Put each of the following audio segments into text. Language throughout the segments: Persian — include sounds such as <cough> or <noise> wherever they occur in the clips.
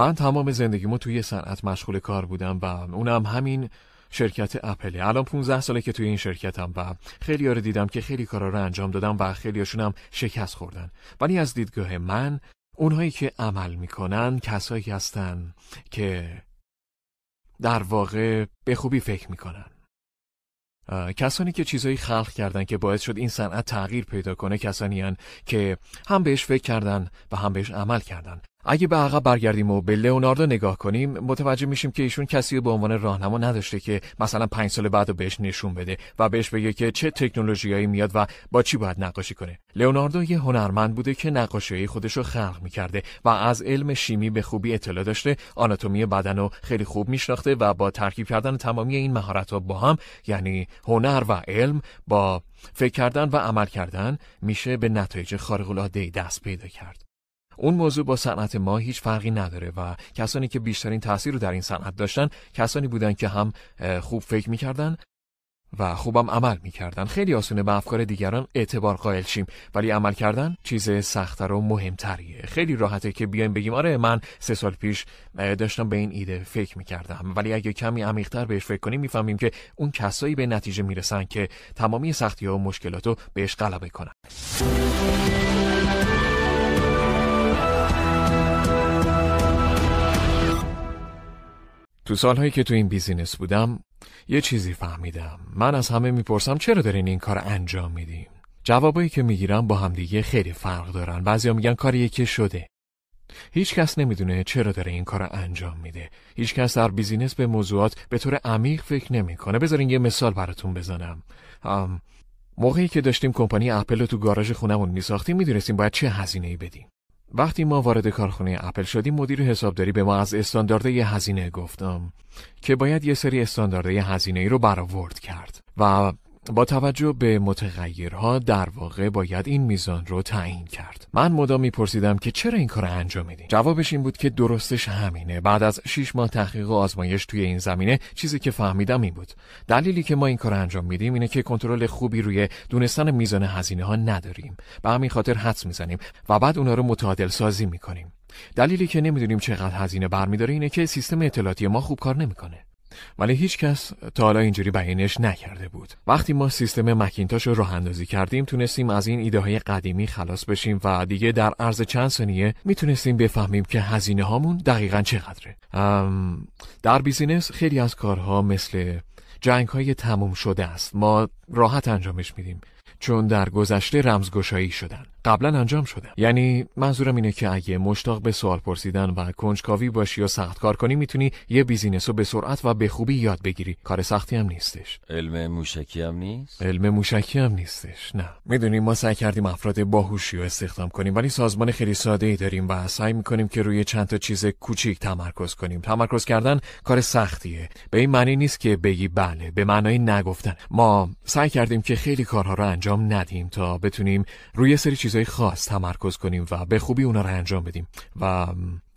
من تمام زندگیمو توی صنعت مشغول کار بودم و اونم همین شرکت اپله الان 15 ساله که توی این شرکتم و خیلی رو دیدم که خیلی کارا رو انجام دادم و خیلیاشون هم شکست خوردن. ولی از دیدگاه من اونهایی که عمل می‌کنن کسایی هستن که در واقع به خوبی فکر می‌کنن. کسانی که چیزایی خلق کردن که باعث شد این صنعت تغییر پیدا کنه کسانی هن که هم بهش فکر کردن و هم بهش عمل کردن. اگه به عقب برگردیم و به لئوناردو نگاه کنیم متوجه میشیم که ایشون کسی به عنوان راهنما نداشته که مثلا پنج سال بعد رو بهش نشون بده و بهش بگه که چه تکنولوژیایی میاد و با چی باید نقاشی کنه. لئوناردو یه هنرمند بوده که نقاشی خودش رو خلق می‌کرده و از علم شیمی به خوبی اطلاع داشته آناتومی بدن رو خیلی خوب میشناخته و با ترکیب کردن تمامی این مهارت با هم یعنی هنر و علم با فکر کردن و عمل کردن میشه به نتایج خارق العاده دست پیدا کرد. اون موضوع با صنعت ما هیچ فرقی نداره و کسانی که بیشترین تاثیر رو در این صنعت داشتن کسانی بودن که هم خوب فکر می‌کردن و خوبم عمل می‌کردن. خیلی آسونه به افکار دیگران اعتبار قائل شیم. ولی عمل کردن چیز سختتر و مهمتریه. خیلی راحته که بیایم بگیم آره من سه سال پیش داشتم به این ایده فکر می‌کردم. ولی اگه کمی عمیقتر بهش فکر کنیم می‌فهمیم که اون کسایی به نتیجه می‌رسن که تمامی سختی ها و مشکلات رو بهش غلبه کنن. تو سالهایی که تو این بیزینس بودم یه چیزی فهمیدم. من از همه می‌پرسم چرا دارین این کار انجام میدیم جوابایی که می‌گیرم با همدیگه خیلی فرق دارن. بعضیا میگن کاری که شده. هیچ کس نمی‌دونه چرا داره این کار انجام میده. هیچ کس در business به موضوعات به طور عمیق فکر نمی‌کنه. بذارین یه مثال براتون بزنم. موقعی که داشتیم کمپانی اپل رو تو گاراژ خونمون میساختیم می‌دونستیم باید چه هزینه ای بدیم. وقتی ما وارد کارخونه اپل شدیم مدیر حسابداری به ما از استانداردهای هزینه گفتم که باید یه سری استانداردهای هزینه ای رو برآورد کرد و با توجه به متغیرها در واقع باید این میزان رو تعیین کرد. من مدام میپرسیدم که چرا این کار انجام میدین؟ جوابش این بود که درستش همینه. بعد از 6 ماه تحقیق و آزمایش توی این زمینه چیزی که فهمیدم این بود. دلیلی که ما این کار انجام میدیم اینه که کنترل خوبی روی دونستن میزان هزینه ها نداریم. به همین خاطر حدس می‌زنیم و بعد اونا رو متعادل سازی می‌کنیم. دلیلی که نمی‌دونیم چقدر هزینه برمیداره اینه که سیستم اطلاعاتی ما خوب کار نمی‌کنه. ولی هیچ کس تا حالا اینجوری بیانش نکرده بود. وقتی ما سیستم مکینتاش رو راه اندازی کردیم تونستیم از این ایده های قدیمی خلاص بشیم و دیگه در عرض چند ثانیه می‌تونستیم بفهمیم که هزینه هامون دقیقا چقدره. در business خیلی از کارها مثل جنگ های تموم شده است. ما راحت انجامش میدیم چون در گذشته رمزگشایی شدن. قبلا انجام شده. یعنی منظورم اینه که اگه مشتاق به سوال پرسیدن و کنجکاوی باشی و سخت کار کنی می‌تونی یه business رو به سرعت و به خوبی یاد بگیری. کار سختی هم نیستش. علم موشکی هم نیست؟ علم موشکی هم نیستش نه. می‌دونیم ما سعی کردیم افراد باهوشی رو استخدام کنیم ولی سازمان خیلی ساده ای داریم و سعی می‌کنیم که روی چند تا چیز کوچیک تمرکز کنیم. تمرکز کردن کار سختیه. به این معنی نیست که بگی بله به معنای نه گفتن. ما سعی کردیم که خیلی کارها رو انجام ندیم تا بتونیم روی سری چیزای خاص تمرکز کنیم و به خوبی اونا رو انجام بدیم. و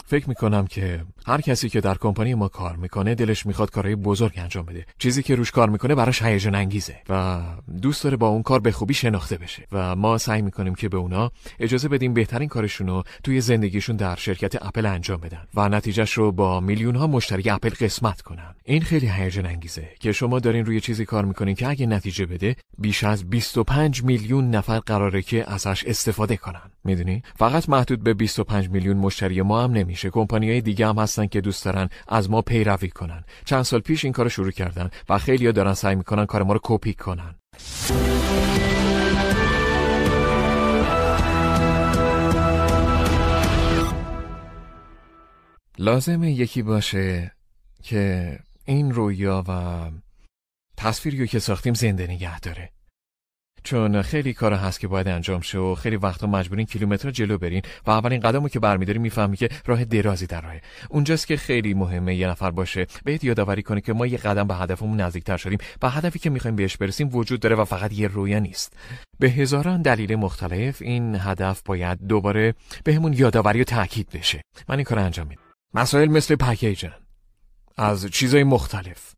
فکر می‌کنم که هر کسی که در کمپانی ما کار می‌کنه دلش می‌خواد کارهای بزرگ انجام بده. چیزی که روش کار می‌کنه براش هیجان انگیزه و دوست داره با اون کار به خوبی شناخته بشه و ما سعی می‌کنیم که به اونا اجازه بدیم بهترین کارشون رو توی زندگیشون در شرکت اپل انجام بدن و نتیجهش رو با میلیون ها مشتری اپل قسمت کنن. این خیلی هیجان انگیزه که شما دارین روی چیزی کار می‌کنین که اگه نتیجه بده بیش از 25 میلیون نفر قراره که ازش استفاده کنن. می‌دونی؟ فقط محدود به 25 میلیون مشتری ما هم نمیشه کمپانیای دیگه هم هستن که دوست دارن از ما پیروی کنن. چند سال پیش این کارو شروع کردن و خیلی‌ها دارن سعی می‌کنن کار ما رو کپی کنن. لازمه یکی باشه که این رویا و تصویری که ساختیم زنده نگه داره. چون خیلی کار هست که باید انجام شه و خیلی وقتا مجبورین کیلومتر جلو برین و اولین قدمو که برمیداری می‌فهمی که راه درازی در راهه. اونجاست که خیلی مهمه یه نفر باشه بهت یادآوری کنه که ما یه قدم به هدفمون نزدیکتر شدیم و هدفی که می‌خوایم بهش برسیم وجود داره و فقط یه رویا نیست. به هزاران دلیل مختلف این هدف باید دوباره بهمون یادآوری و تاکید بشه. من این کار انجام میدم. مسائل مثل پکیجن از چیزای مختلف.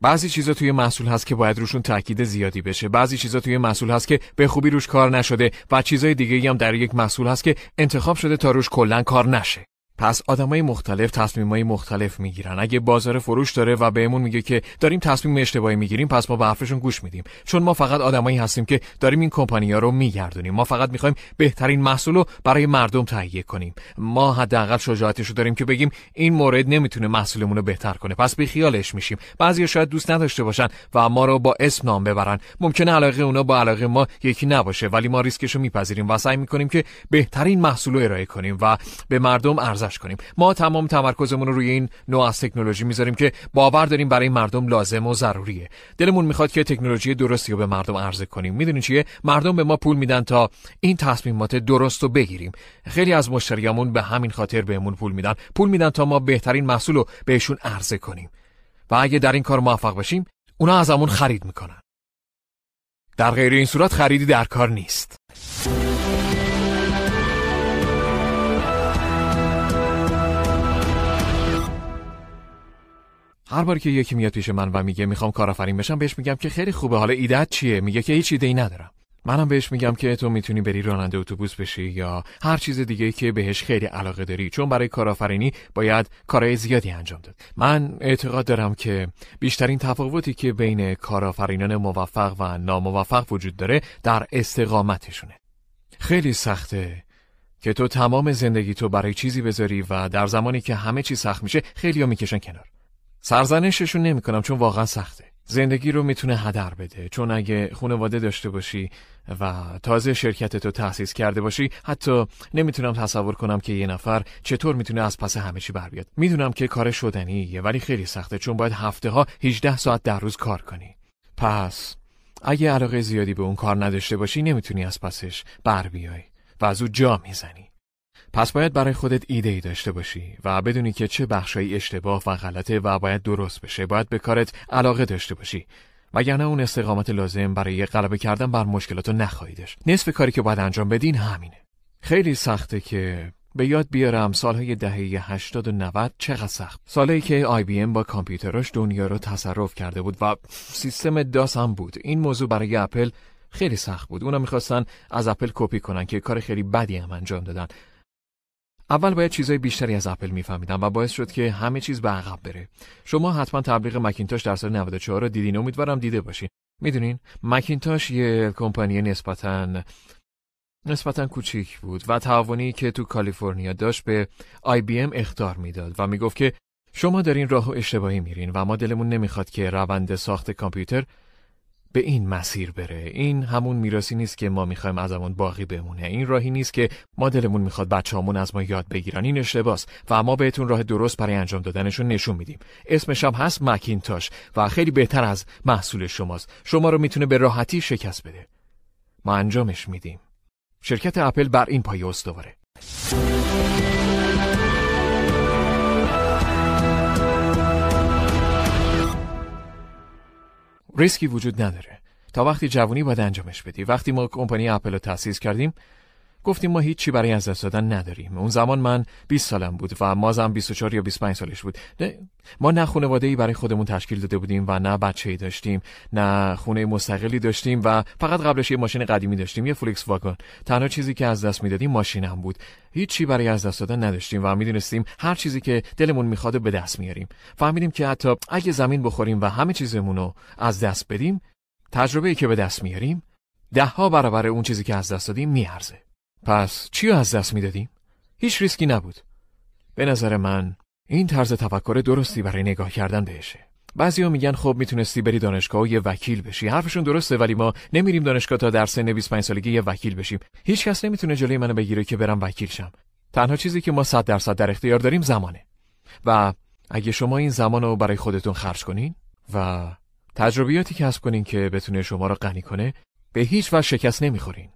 بعضی چیزا توی محصول هست که باید روشون تاکید زیادی بشه. بعضی چیزا توی محصول هست که به خوبی روش کار نشده و چیزای دیگه هم در یک محصول هست که انتخاب شده تا روش کلا کار نشه. پس آدمای مختلف تصمیمای مختلف می‌گیرن. اگه بازار فروش داره و بهمون میگه که داریم تصمیم اشتباهی می‌گیریم پس ما به حرفشون گوش میدیم. چون ما فقط آدمایی هستیم که داریم این کمپانیا رو میگردونیم. ما فقط می‌خوایم بهترین محصول رو برای مردم تهیه کنیم. ما حداقل شجاعتش رو داریم که بگیم این مورد نمی‌تونه محصولمون رو بهتر کنه. پس به خیالش میشیم. بعضی شاید دوست نداشته باشن و ما رو با اسم نام ببرن. ممکنه علاقه اونا با علاقه ما یکی نباشه ولی ما ریسکش رو میپذیریم و سعی می‌کنیم که بهترین محصول رو ارائه کنیم و به مردم ارزش کنیم. ما تمام تمرکزمون رو روی این نوع از تکنولوژی می‌ذاریم که باور داریم برای مردم لازم و ضروریه. دلمون می‌خواد که تکنولوژی درستی رو به مردم عرضه کنیم. می‌دونین چیه؟ مردم به ما پول میدن تا این تصمیمات درست رو بگیریم. خیلی از مشتریامون به همین خاطر بهمون پول میدن. پول میدن تا ما بهترین محصول رو بهشون عرضه کنیم. و اگه در این کار موفق بشیم اونا ازمون خرید می‌کنن. در غیر این صورت خریدی در کار نیست. هر باری که یکی میاد پیش من و میگه می‌خوام کارآفرین بشم بهش میگم که خیلی خوبه حالا ایدت چیه؟ میگه که هیچ ایده ای ندارم. منم بهش میگم که تو می‌تونی بری راننده اتوبوس بشی یا هر چیز دیگه که بهش خیلی علاقه داری. چون برای کارآفرینی باید کارهای زیادی انجام داد. من اعتقاد دارم که بیشترین تفاوتی که بین کارآفرینان موفق و ناموفق وجود داره در استقامتشونه. خیلی سخته که تو تمام زندگی تو برای چیزی بذاری و در زمانی که همه چی سخت میشه خیلی می‌کشن کنار. سرزنششون نمی‌کنم چون واقعا سخته. زندگی رو می‌تونه هدر بده. چون اگه خانواده داشته باشی و تازه شرکت تو تأسیس کرده باشی حتی نمی‌تونم تصور کنم که یه نفر چطور می‌تونه از پس همه چی بر بیاد. می‌دونم که کار شدنیه ولی خیلی سخته. چون باید هفته ها 18 ساعت در روز کار کنی. پس اگه علاقه زیادی به اون کار نداشته باشی نمی‌تونی از پسش بر بیای و از او جا می‌زنی. پس باید برای خودت ایده ای داشته باشی و بدونی که چه بخشایی اشتباه و غلطه و باید درست بشه. باید به کارت علاقه داشته باشی. وگرنه اون استقامت لازم برای غلبه کردن بر مشکلاتو نخواهیدش. نصف کاری که باید انجام بدین همینه. خیلی سخته که به یاد بیارم سالهای دهه 80 و 90 چقدر سخت. سالهایی که آی بی ام با کامپیوتراش دنیا رو تصرف کرده بود و سیستم داس هم بود. این موضوع برای اپل خیلی سخت بود. اونا می‌خواستن از اپل کپی کنن که کار خیلی بدی هم انجام دادن. اول باید چیزای بیشتری از اپل میفهمیدم و باعث شد که همه چیز به عقب بره. شما حتما تبلیغ مکینتاش در سال 94 رو دیدین. امیدوارم دیده باشین. می‌دونین مکینتاش یه کمپانی نسبتا نسبتا کوچیک بود و تعاونی که تو کالیفرنیا داشت به IBM اخطار می‌داد و می‌گفت که شما دارین راه رو اشتباهی میرین و ما دلمون نمی‌خواد که روند ساخت کامپیوتر به این مسیر بره. این همون میراسی نیست که ما می‌خوایم ازمون باقی بمونه. این راهی نیست که ما دلمون می‌خواد بچه‌هامون از ما یاد بگیرن. این اشتباس. و ما بهتون راه درست برای انجام دادنشون نشون میدیم. اسمش هم هست مکینتاش و خیلی بهتر از محصول شماست. شما رو می‌تونه به راحتی شکست بده. ما انجامش میدیم. شرکت اپل بر این پایه استواره. ریسکی وجود نداره. تا وقتی جوونی باید انجامش بدی. وقتی ما کمپانی اپل رو تأسیس کردیم گفتیم ما هیچی برای از دست دادن نداریم. اون زمان من 20 سالم بود و وازم 24 یا 25 سالش بود. ما نه خانواده ای برای خودمون تشکیل داده بودیم و نه بچه ای داشتیم نه خونه مستقلی داشتیم و فقط قبلش یه ماشین قدیمی داشتیم یه فولکس واگن. تنها چیزی که از دست می‌دادیم ماشینم بود. هیچی برای از دست دادن نداشتیم و می‌دونستیم هر چیزی که دلمون می‌خواد به دست میاریم. فهمیدیم که حتی اگه زمین بخوریم و همه چیزمون رو از دست بدیم تجربه ای که به دست میاریم ده ها برابر اون چیزی که از دست دادیم میارزه. پس چی از دست می‌دادیم؟ هیچ ریسکی نبود. به نظر من این طرز تفکر درستی برای نگاه کردن بهشه. بعضیا میگن خب می‌تونستی بری دانشگاه و یه وکیل بشی. حرفشون درسته ولی ما نمیریم دانشگاه تا در سن 25 سالگی یه وکیل بشیم. هیچ کس نمی‌تونه جلوی منو بگیره که برم وکیل شم. تنها چیزی که ما 100 درصد در اختیار داریم زمانه. و اگه شما این زمان رو برای خودتون خرج کنین و تجربیاتی کسب کنین که بتونه شما رو غنی کنه به هیچ وجه شکست نمی‌خورین.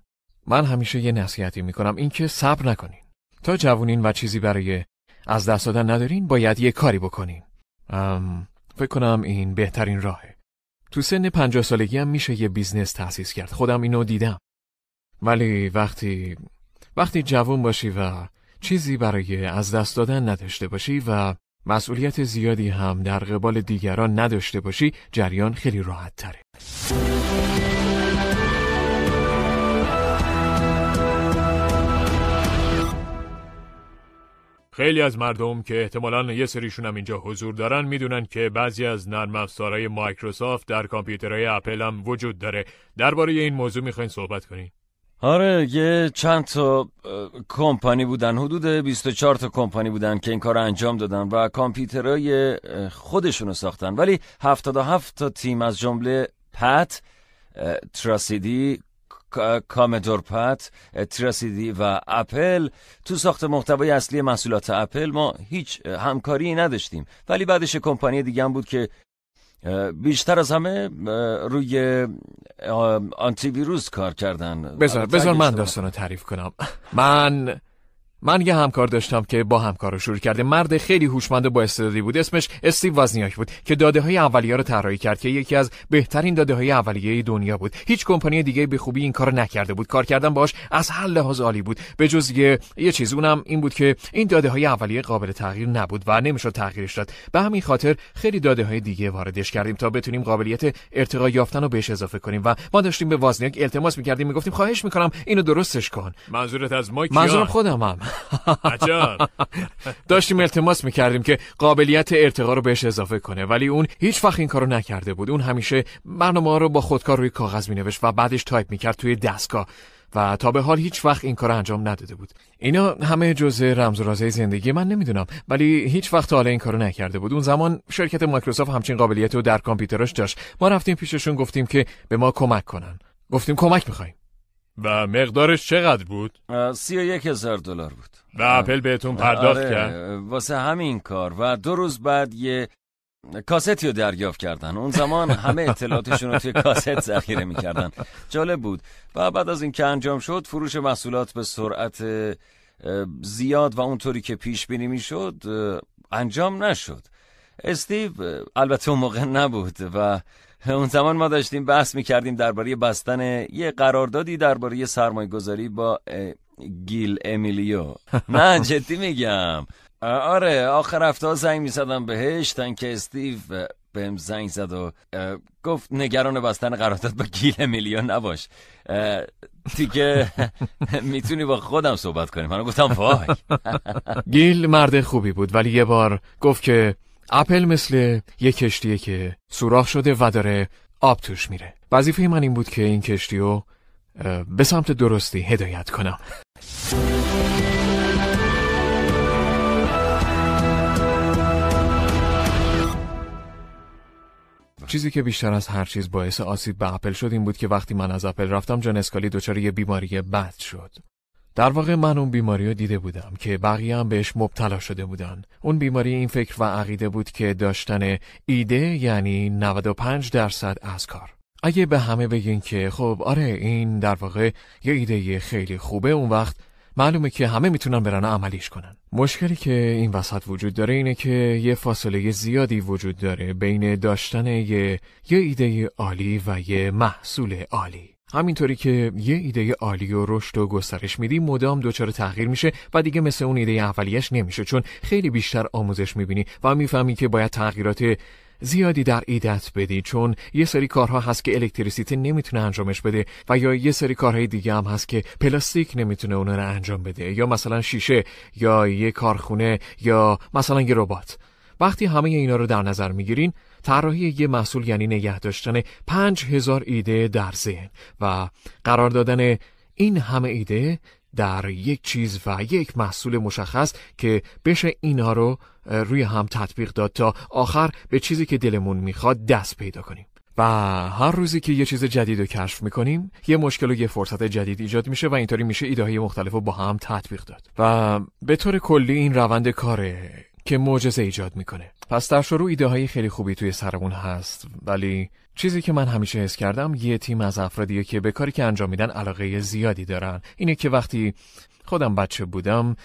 من همیشه یه نصیحتی می‌کنم اینکه صبر نکنین. تا جوونین و چیزی برای از دست دادن ندارین باید یه کاری بکنین. ام فکر کنم این بهترین راهه. تو سن پنجاه سالگی هم میشه یه business تأسیس کرد. خودم اینو دیدم. ولی وقتی وقتی جوون باشی و چیزی برای از دست دادن نداشته باشی و مسئولیت زیادی هم در قبال دیگران نداشته باشی جریان خیلی راحت تره. خیلی از مردم که احتمالا یه سریشون هم اینجا حضور دارن می‌دونن که بعضی از نرم افزارهای مایکروسافت در کامپیوترهای اپل هم وجود داره. درباره این موضوع می‌خواین صحبت کنین آره یه چند تا کمپانی بودن. حدود 24 تا کمپانی بودن که این کار انجام دادن و کامپیوترهای خودشونو ساختن. ولی 77 تا تیم از جمله پت تراسیدی کامدور پت تراسیدی و اپل. تو ساخت محتوای اصلی محصولات اپل ما هیچ همکاری نداشتیم. ولی بعدش کمپانی دیگه هم بود که بیشتر از همه روی آنتی ویروس کار کردن. بذار بذار من داستان رو تعریف کنم. من من یه همکار داشتم که با همکار رو شروع کرده. مرد خیلی هوشمند و با استعدادی بود. اسمش استیو وازنیاک بود که داده های اولیه رو طراحی کرد که یکی از بهترین داده های اولیه دنیا بود. هیچ کمپانی دیگه به خوبی این کارو نکرده بود. کار کردن باش از هر لحاظ عالی بود. به جز یه یه چیز اونم این بود که این داده های اولیه قابل تغییر نبود و نمی‌شد تغییرش داد. به همین خاطر خیلی داده های دیگه واردش کردیم تا بتونیم قابلیت ارتقا یافتن رو بهش اضافه کنیم. و ما داشتیم به وازنیاک التماس می‌کردیم می‌گفتیم خواهش می‌کنم اینو درستش کن. منظورت از ما منظورم خودمم. داشتیم التماس می‌کردیم که قابلیت ارتقا رو بهش اضافه کنه ولی اون هیچ وقت این کارو نکرده بود. اون همیشه برنامه رو با خودکار روی کاغذ مینوشت و بعدش تایپ می‌کرد توی دستگاه. و تا به حال هیچ وقت این کار انجام نداده بود. اینا همه جزء رمز و راز زندگی من نمی‌دونم ولی هیچ وقت حالا این کارو نکرده بود. اون زمان شرکت مایکروسافت همچین قابلیت رو در کامپیوتراش داشت. ما رفتیم پیششون گفتیم که به ما کمک کنن. گفتیم کمک می‌خوایم. و مقدارش چقدر بود؟ سی و یک هزار دلار بود. و اپل بهتون پرداخت آره، کرد؟ واسه همین کار. و دو روز بعد یه کاستی رو دریافت کردن. اون زمان همه اطلاعاتشون رو توی کاست ذخیره می‌کردن. جالب بود. و بعد از اینکه انجام شد فروش محصولات به سرعت زیاد و اونطوری که پیش بینی می‌شد انجام نشد. استیو البته اون موقع نبود و اون زمان ما داشتیم بحث می‌کردیم درباره بستن یه قراردادی درباره سرمایه گذاری با گیل امیلیو. <laughs> نه جدی میگم. آره آخر هفته زنگ می‌زدم بهش تا اینکه استیو بهم زنگ زد و گفت نگران بستن قرارداد با گیل امیلیو نباش. دیگه <laughs> می‌تونی با خودم صحبت کنیم من گفتم وای. <laughs> گیل مرد خوبی بود ولی یه بار گفت که اپل مثل یه کشتیه که سوراخ شده و داره آب توش میره. وظیفه من این بود که این کشتی رو به سمت درستی هدایت کنم. چیزی که بیشتر از هر چیز باعث آسیب به اپل شد این بود که وقتی من از اپل رفتم جان اسکالی دچار یه بیماری بد شد. در واقع من اون بیماری رو دیده بودم که بقیه هم بهش مبتلا شده بودن. اون بیماری این فکر و عقیده بود که داشتن ایده یعنی 95 درصد از کار. اگه به همه بگین که خب آره این در واقع یه ایده خیلی خوبه اون وقت معلومه که همه می‌تونن برن عملیش کنن. مشکلی که این وسط وجود داره اینه که یه فاصله زیادی وجود داره بین داشتن یه, یه ایده عالی و یه محصول عالی. همینطوری که یه ایده عالی و رشد و گسترش میدی مدام دچار تغییر میشه و دیگه مثل اون ایده اولیش نمیشه چون خیلی بیشتر آموزش می‌بینی و می‌فهمی که باید تغییرات زیادی در ایدت بدی چون یه سری کارها هست که الکتریسیته نمی‌تونه انجامش بده و یا یه سری کارهای دیگه هم هست که پلاستیک نمی‌تونه اون رو انجام بده یا مثلا شیشه یا یه کارخونه یا مثلا یه ربات. وقتی همه اینا رو در نظر می‌گیرین طراحی یه محصول یعنی نگه داشتن پنج هزار ایده در ذهن و قرار دادن این همه ایده در یک چیز و یک محصول مشخص که بشه اینها رو روی هم تطبیق داد تا آخر به چیزی که دلمون می‌خواد دست پیدا کنیم. و هر روزی که یه چیز جدید رو کشف می‌کنیم یه مشکل و یه فرصت جدید ایجاد میشه و اینطوری میشه ایده های مختلف رو با هم تطبیق داد. و به طور کلی این روند کاره که معجزه ایجاد می‌کنه. پس در شروع ایده های خیلی خوبی توی سرمون هست ولی چیزی که من همیشه حس کردم یه تیم از افرادیه که به کاری که انجام میدن علاقه زیادی دارن. اینه که وقتی خودم بچه بودم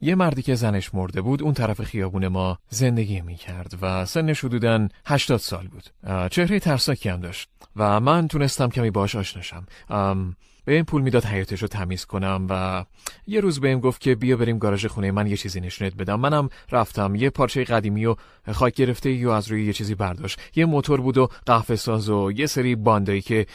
یه مردی که زنش مرده بود اون طرف خیابون ما زندگی می‌کرد و سنش حدوداً 80 سال بود. چهره ترساکی هم داشت و من تونستم کمی باش آشناشم به این پول می‌داد حیاتش رو تمیز کنم و یه روز بهم گفت که بیا بریم گاراژ خونه من یه چیزی نشونت بدم. منم رفتم. یه پارچه قدیمی و خاک گرفته یا از روی یه چیزی برداشت. یه موتور بود و قهوه ساز و یه سری باندایی که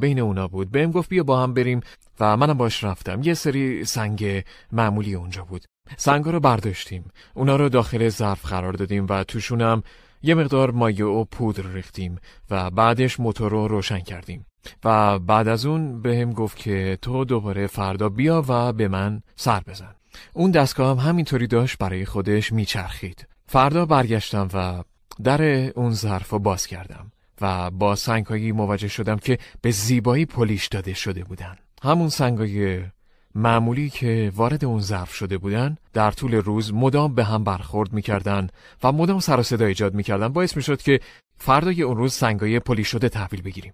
بین اونا بود. بهم گفت بیا با هم بریم و منم باش رفتم. یه سری سنگ معمولی اونجا بود. سنگا رو برداشتیم. اونا رو داخل ظرف قرار دادیم و توشونم یه مقدار مایع و پودر ریختیم و بعدش موتور رو روشن کردیم. و بعد از اون به هم گفت که تو دوباره فردا بیا و به من سر بزن. اون دستگاه هم همینطوری داشت برای خودش میچرخید. فردا برگشتم و در اون ظرف رو باز کردم و با سنگهایی مواجه شدم که به زیبایی پلیش داده شده بودن. همون سنگای معمولی که وارد اون ظرف شده بودن در طول روز مدام به هم برخورد می‌کردن و مدام سر و صدا ایجاد می‌کردن. باعث می‌شد که فردای اون روز سنگای پلی شده تحویل بگیریم.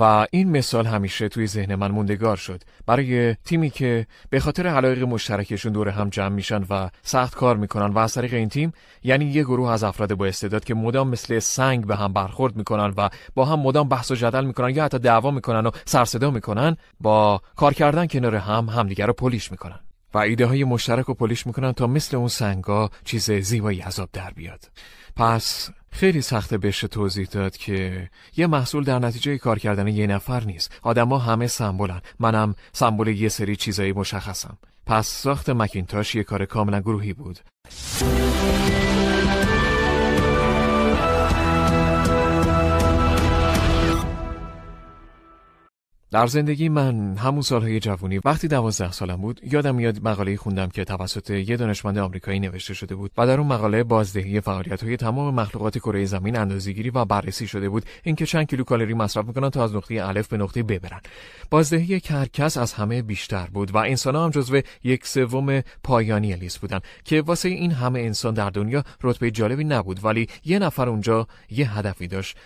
و این مثال همیشه توی ذهن من موندگار شد. برای تیمی که به خاطر علایق مشترکشون دور هم جمع میشن و سخت کار می‌کنن و از طریق این تیم یعنی یه گروه از افراد با استعداد که مدام مثل سنگ به هم برخورد می‌کنن و با هم مدام بحث و جدل می‌کنن یا حتی دعوا می‌کنن و سرصدا می‌کنن با کار کردن کنار هم همدیگر رو پلیش می‌کنن. و ایده های مشترک و پلیش می‌کنن تا مثل اون سنگا چیز زیبایی عذاب در بیاد. پس خیلی سخته بشه توضیح داد که یه محصول در نتیجه کار کردن یه نفر نیست. آدما همه سمبولن منم سمبول یه سری چیزایی مشخصم. پس ساخت مکینتاش یه کار کاملا گروهی بود. در زندگی من همون سالهای جوانی وقتی دوازده سالم بود یادم میاد مقاله خوندم که توسط یه دانشمند آمریکایی نوشته شده بود و در اون مقاله بازدهی فعالیت های تمام مخلوقات کره زمین اندازه‌گیری و بررسی شده بود. اینکه چند کیلو کالری مصرف می‌کنن تا از نقطه الف به نقطه ب برن. بازدهی کرکس از همه بیشتر بود و انسان هم جزو یک سوم پایانی لیست بودن که واسه این همه انسان در دنیا رتبه جالبی نبود. ولی یه نفر اونجا یه هدفی داشت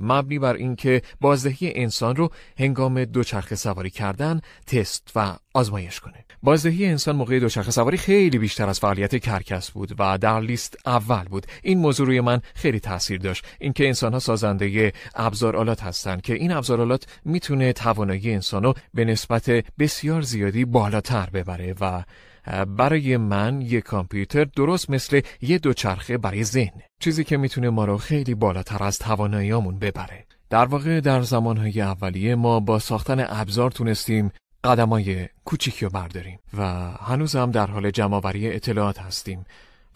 مبنی بر اینکه بازدهی انسان رو هنگام دوچرخه سواری کردن تست و آزمایش کنه. بازدهی انسان موقع دوچرخه سواری خیلی بیشتر از فعالیت کرکس بود و در لیست اول بود. این موضوع روی من خیلی تاثیر داشت. اینکه انسان ها سازنده ابزارالات هستند که این ابزارالات می‌تونه توانایی انسان رو به نسبت بسیار زیادی بالاتر ببره و برای من یک کامپیوتر درست مثل یه دوچرخه برای ذهن. چیزی که می‌تونه ما رو خیلی بالاتر از تواناییامون ببره. در واقع در زمانهای اولیه ما با ساختن ابزار تونستیم قدمای کوچیکی رو برداریم و هنوز هم در حال جمعآوری اطلاعات هستیم.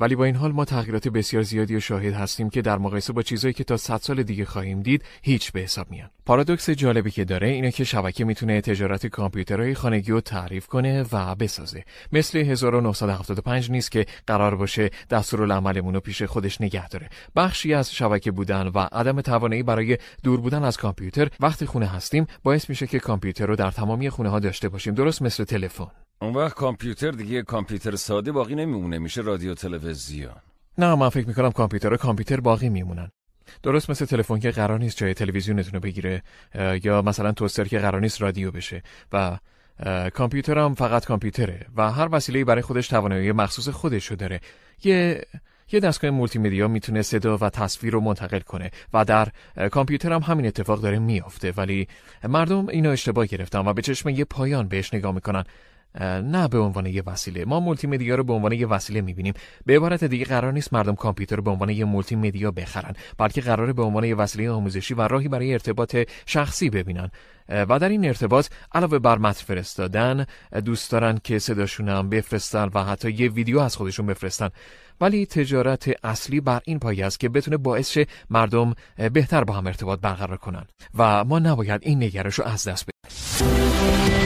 ولی با این حال ما تغییرات بسیار زیادی و شاهد هستیم که در مقایسه با چیزایی که تا 100 سال دیگه خواهیم دید هیچ به حساب میان. پارادوکس جالبی که داره اینه که شبکه می‌تونه تجارت کامپیوترهای خانگی رو تعریف کنه و بسازه. مثل 1975 نیست که قرار باشه دستورالعملمون رو پیش خودش نگه داره. بخشی از شبکه بودن و عدم توانایی برای دور بودن از کامپیوتر وقتی خونه هستیم باعث میشه که کامپیوتر رو در تمامی خونه ها داشته باشیم درست مثل تلفن. اون وقت کامپیوتر دیگه کامپیوتر ساده باقی نمیمونه میشه رادیو تلویزیون. نه من فکر می‌کنم کامپیوتر کامپیوتر باقی میمونن. درست مثل تلفن که قرار نیست جای تلویزیونتون بگیره یا مثلا توستر که قرار نیست رادیو بشه. و کامپیوتر هم فقط کامپیوتره و هر وسیله برای خودش توانایی مخصوص خودشو داره. یه یه دستگاه مولتی می‌تونه صدا و تصویر رو منتقل کنه و در کامپیوتر هم همین اتفاق داره میافته. ولی مردم اینو اشتباه گرفتن و به چشم یه پایان بهش نگاه می‌کنن. نه به عنوان یه وسیله. ما مولتی مدیا رو به عنوان یه وسیله می‌بینیم. به عبارت دیگه قرار نیست مردم کامپیوتر به عنوان یه مولتی مدیا بخرن بلکه قراره به عنوان یه وسیله آموزشی و راهی برای ارتباط شخصی ببینن. و در این ارتباط علاوه بر متن فرستادن دوست دارن که صداشون هم بفرستن و حتی یه ویدیو از خودشون بفرستن. ولی تجارت اصلی بر این پایه است که بتونه باعث شه مردم بهتر با هم ارتباط برقرار کنن. و ما نباید این نگرش رو از دست بدیم.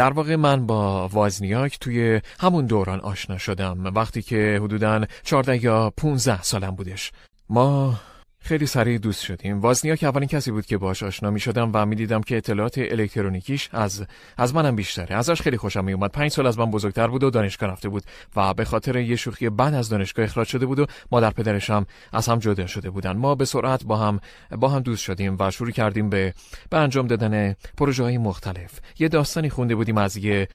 در واقع من با وازنیاک توی همون دوران آشنا شدم وقتی که حدوداً 14 یا 15 سالم بودش. ما خیلی سریع دوست شدیم. وازنیاک اولین کسی بود که باش آشنا می شدم و می دیدم که اطلاعات الکترونیکیش از از منم بیشتره. ازش خیلی خوشم می اومد. پنج سال از من بزرگتر بود و دانشگاه رفته بود و به خاطر یه شوخی بعد از دانشگاه اخراج شده بود و مادر پدرش هم از هم جدا شده بودن. ما به سرعت با هم با هم دوست شدیم و شروع کردیم به به انجام دادن پروژه های مختلف. یه داستانی خونده بودیم از یه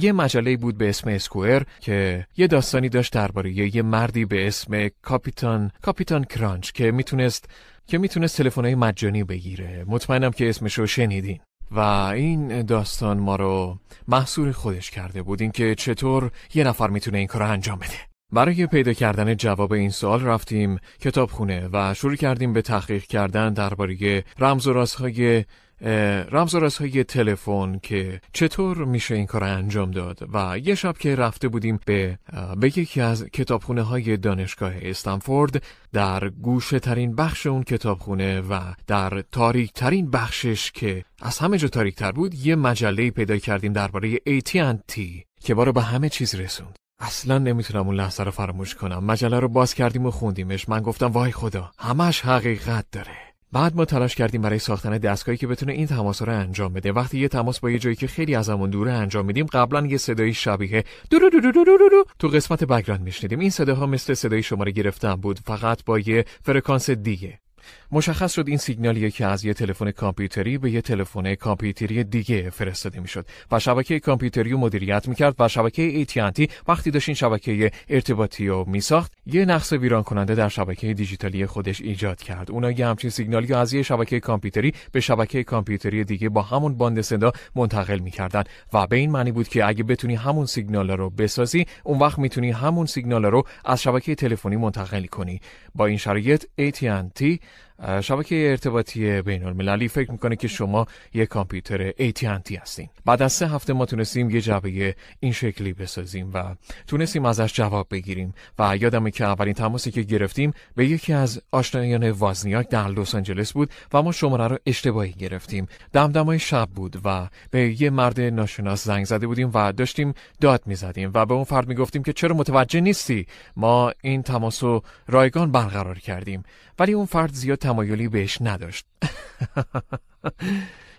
یه مجله بود به اسم اسکوئر که یه داستانی داشت درباره یه مردی به اسم کاپیتان کاپیتان کرانچ که می‌تونست که می‌تونست تلفن‌های مجانی بگیره. مطمئنم که اسمش رو شنیدین. و این داستان ما رو محصور خودش کرده بود. اینکه چطور یه نفر می‌تونه این کار رو انجام بده. برای پیدا کردن جواب این سوال رفتیم کتابخونه و شروع کردیم به تحقیق کردن درباره رمز و رازهای رمز و رازهای تلفن که چطور میشه این کار انجام داد و یه شب که رفته بودیم به, به یکی از کتابخونه های دانشگاه استنفورد در گوشه ترین بخش اون کتابخونه و در تاریک ترین بخشش که از همه جا تاریک تر بود یه مجله پیدا کردیم درباره AT&T که بارو به همه چیز رسوند. اصلا نمی‌تونم اون لحظه رو فراموش کنم. مجله رو باز کردیم و خوندیمش. من گفتم وای خدا همش حقیقت داره. بعد ما تلاش کردیم برای ساختن دستگاهی که بتونه این تماس رو انجام بده. وقتی یه تماس با یه جایی که خیلی ازمون دوره انجام میدیم قبلا یه صدای شبیه دو تو قسمت background میشنیدیم. این صداها مثل صدای شماره گرفتن بود فقط با یه فرکانس دیگه. مشخص شد این سیگنالیه که از یه تلفن کامپیوتری به یه تلفن کامپیوتری دیگه فرستاده می‌شد. و شبکه کامپیوتری رو مدیریت می‌کرد و شبکه AT&T وقتی داشت این شبکه ارتباطی رو میساخت یه نقص ویران کننده در شبکه دیجیتالی خودش ایجاد کرد. اونا یه همچین سیگنالی از یه شبکه کامپیوتری به شبکه کامپیوتری دیگه با همون باند صدا منتقل می‌کردن. و به این معنی بود که اگه بتونی همون سیگنال رو بسازی اون وقت می‌تونی همون سیگنال رو از شبکه تلفنی منتقل کنی. با این شرایط AT&T شبکه ارتباطی بین المللی فکر می‌کنه که شما یک کامپیوتر AT&T هستین. بعد از سه هفته ما تونستیم یه جعبه این شکلی بسازیم و تونستیم ازش جواب بگیریم. و یادمه که اولین تماسی که گرفتیم به یکی از آشنایان وازنیاک در لس آنجلس بود و ما شماره رو اشتباهی گرفتیم. دمدمای شب بود و به یه مرد ناشناس زنگ زده بودیم و داشتیم داد می‌زدیم و به اون فرد می‌گفتیم که چرا متوجه نیستی؟ ما این تماس رایگان برقرار کردیم. ولی اون فرد زیاد تمایلی بهش نداشت. <laughs>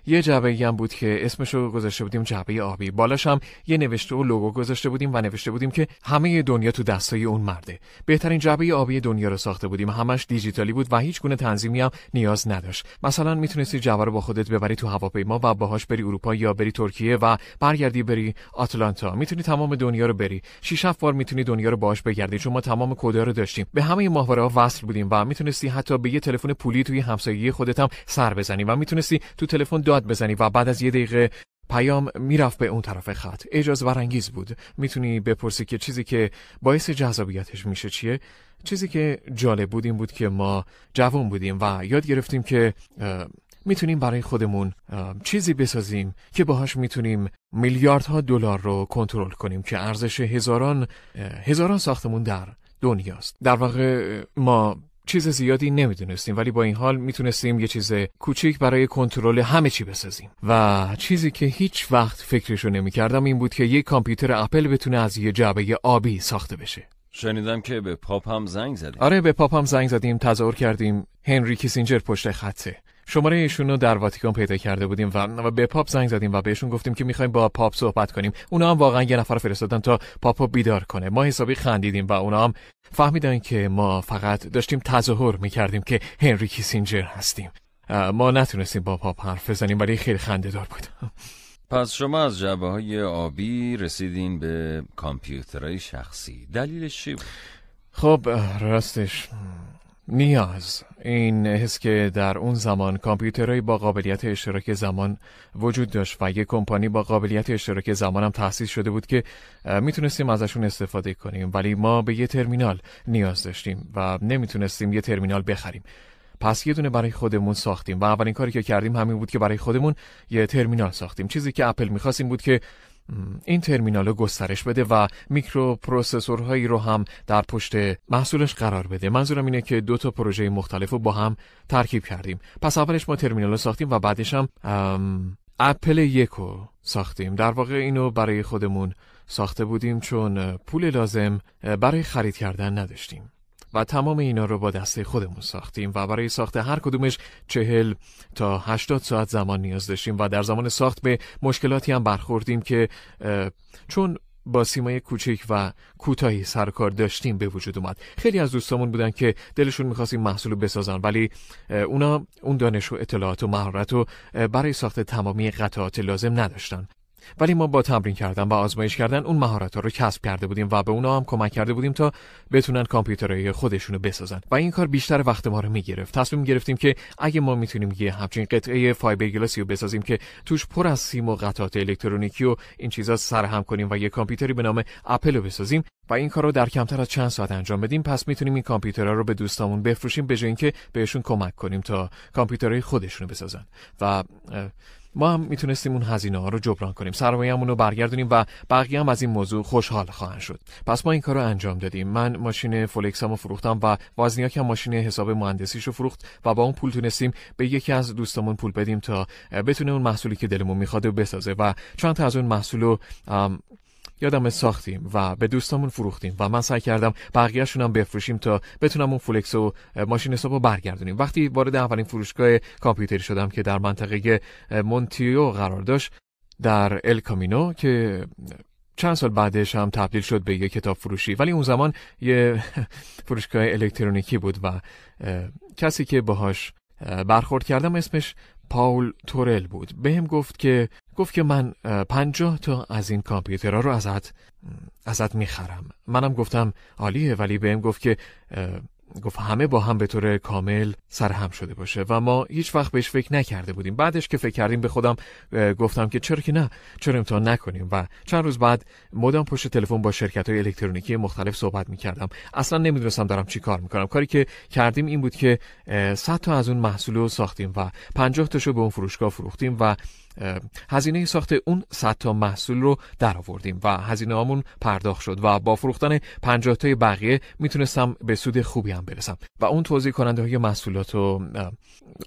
یه جعبه هم بود که اسمشو گذاشته بودیم جعبه آبی. بالاش هم یه نوشته و لوگو گذاشته بودیم و نوشته بودیم که همه دنیا تو دستای اون مرده. بهترین جعبه آبی دنیا رو ساخته بودیم. همش دیجیتالی بود و هیچ گونه تنظیمی هم نیاز نداشت. مثلا می‌تونستی جعبه رو با خودت ببری تو هواپیما و باهاش بری اروپا یا بری ترکیه و برگردی بری آتلانتا. می‌تونی تمام دنیا رو بری. شش بار می‌تونی دنیا رو باهاش بگردی چون ما تمام کدا رو داشتیم. به همه ماهواره وصل بودیم و می‌تونستی حتی به یه تلفن پولی توی همسایگی خودت هم سر بزنی و می‌تونستی تو تلفن داد بزنی و بعد از یه دقیقه پیام می‌رفت به اون طرف خط. اجاز ورانگیز بود. می‌تونی بپرسی که چیزی که باعث جذابیتش میشه چیه؟ چیزی که جالب بود این بود که ما جوان بودیم و یاد گرفتیم که می‌تونیم برای خودمون چیزی بسازیم که باهاش می‌تونیم میلیاردها دلار رو کنترل کنیم که ارزش هزاران هزاران ساختمون در دنیاست. در واقع ما چیز زیادی نمی‌دونستیم ولی با این حال می‌تونستیم یه چیز کوچیک برای کنترل همه چی بسازیم. و چیزی که هیچ وقت فکرشو نمی‌کردم این بود که یه کامپیوتر اپل بتونه از یه جعبه آبی ساخته بشه. شنیدم که به پاپ هم زنگ زدیم. آره به پاپ هم زنگ زدیم تظاهر کردیم. هنری کیسینجر پشت خطه. شماره ایشون رو در واتیکان پیدا کرده بودیم و به پاپ زنگ زدیم و بهشون گفتیم که می‌خوایم با پاپ صحبت کنیم. اونا هم واقعا یه نفر فرستادن تا پاپو بیدار کنه. ما حسابی خندیدیم و اونا هم فهمیدن که ما فقط داشتیم تظاهر می‌کردیم که هنری کیسینجر هستیم. ما نتونستیم با پاپ حرف بزنیم ولی خیلی خنده دار بود. <laughs> پس شما از جبه های آبی رسیدین به کامپیوترهای شخصی. دلیلش چی بود؟ خب راستش نیاز. این حس که در اون زمان کامپیوترهایی با قابلیت اشتراک زمان وجود داشت و یک کمپانی با قابلیت اشتراک زمان هم تأسیس شده بود که می‌تونستیم ازشون استفاده کنیم. ولی ما به یه ترمینال نیاز داشتیم و نمی‌تونستیم یه ترمینال بخریم. پس یه دونه برای خودمون ساختیم و اولین کاری که کردیم همین بود که برای خودمون یه ترمینال ساختیم. چیزی که اپل می‌خواست این بود که این ترمینال رو گسترش بده و میکرو پروسسورهایی رو هم در پشت محصولش قرار بده. منظورم اینه که دو تا پروژه مختلف رو با هم ترکیب کردیم. پس اولش ما ترمینال رو ساختیم و بعدش هم اپل یکو ساختیم. در واقع اینو برای خودمون ساخته بودیم چون پول لازم برای خرید کردن نداشتیم. و تمام اینا رو با دسته خودمون ساختیم و برای ساخت هر کدومش چهل تا هشتاد ساعت زمان نیاز داشتیم و در زمان ساخت به مشکلاتی هم برخوردیم که چون با سیمای کوچک و کوتاهی سرکار داشتیم به وجود اومد. خیلی از دوستامون بودن که دلشون می‌خواست این محصول بسازن ولی اونا اون دانش و اطلاعات و مهارت رو برای ساخت تمامی قطعات لازم نداشتن. ولی ما با تمرین کردن و آزمایش کردن اون مهارت ها رو کسب کرده بودیم و به اونا هم کمک کرده بودیم تا بتونن کامپیوترهای خودشونو بسازن. و این کار بیشتر وقت ما رو می‌گرفت. تصمیم گرفتیم که اگه ما می‌تونیم یه همچین قطعه فایبرگلاسی رو بسازیم که توش پر از سیم و قطعات الکترونیکی و این چیزا سرهم کنیم و یه کامپیوتری به نام اپل رو بسازیم و این کار رو در کمتر از چند ساعت انجام بدیم پس می‌تونیم این کامپیوترها رو به دوستامون بفروشیم به جای اینکه بهشون کمک کنیم تا کامپیوترهای خودشونو بسازن. و ما هم می‌تونستیم اون هزینه ها رو جبران کنیم. سرمایه‌مون رو برگردونیم و بقیه هم از این موضوع خوشحال خواهند شد. پس ما این کار رو انجام دادیم. من ماشین فولکسامو فروختم و وازنیاک هم ماشین حساب مهندسیشو فروخت و با اون پول تونستیم به یکی از دوستامون پول بدیم تا بتونه اون محصولی که دلمون می‌خواد بسازه. و چند تا از اون محصول رو یادم ساختیم و به دوستامون فروختیم و من سعی کردم بقیهشون هم بفروشیم تا بتونم اون فولکس و ماشین حساب رو برگردونیم. وقتی وارد اولین فروشگاه کامپیوتری شدم که در منطقه مونتیو قرار داشت در ال کامینو که چند سال بعدش هم تبدیل شد به یه کتاب فروشی. ولی اون زمان یه <laughs> فروشگاه الکترونیکی بود و کسی که باهاش برخورد کردم اسمش پاول تورل بود. به هم گفت که گفت که من پنجاه تا از این کامپیوترها رو ازت ازت می‌خرم. منم گفتم عالیه ولی بهم گفت که گفت همه با هم به طور کامل سرهم شده باشه و ما هیچ وقت بهش فکر نکرده بودیم. بعدش که فکر کردیم به خودم گفتم که چرا که نه چرا امتحان نکنیم؟ و چند روز بعد مدام پشت تلفن با شرکت های الکترونیکی مختلف صحبت می‌کردم. اصلا نمی‌دونستم دارم چی کار می‌کنم. کاری که کردیم این بود که 100 تا از اون محصول رو ساختیم و 50 تاشو به اون فروشگاه فروختیم و هزینه ساخت اون 100 تا محصول رو در آوردیم و هزینه همون پرداخت شد و با فروختن 50 تای بقیه می‌تونستم به سود خوبی هم برسم. و اون توضیح کننده های محصولات رو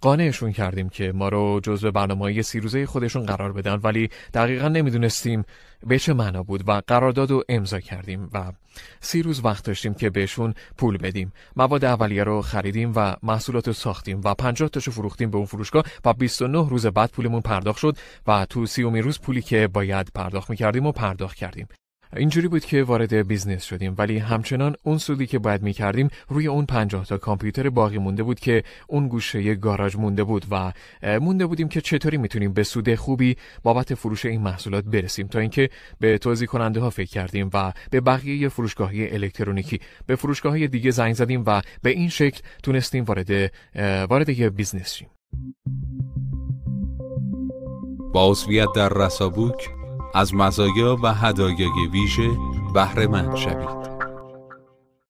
قانعشون کردیم که ما رو جزو برنامه سی روزه خودشون قرار بدن ولی دقیقا نمی‌دونستیم به چه معنا بود و قرارداد رو امضا کردیم و سی روز وقت داشتیم که بهشون پول بدیم. مواد اولیه رو خریدیم و محصولات رو ساختیم و 50 تاشو فروختیم به اون فروشگاه و 29 روز بعد پولمون پرداخت شد و تو سی‌امین روز پولی که باید پرداخت می‌کردیم و پرداخت کردیم. اینجوری بود که وارد business شدیم ولی همچنان اون سودی که باید می‌کردیم روی اون پنجاه تا کامپیوتر باقی مونده بود که اون گوشه گاراژ مونده بود و مونده بودیم که چطوری می‌تونیم به سود خوبی بابت فروش این محصولات برسیم تا اینکه به توزیع کننده ها فکر کردیم و به بقیه فروشگاهی الکترونیکی به فروشگاه های دیگه زنگ زدیم و به این شکل تونستیم وارد وارد یه business شیم. با در رسابوک از مزایا و هدایای ویژه بهره مند شوید.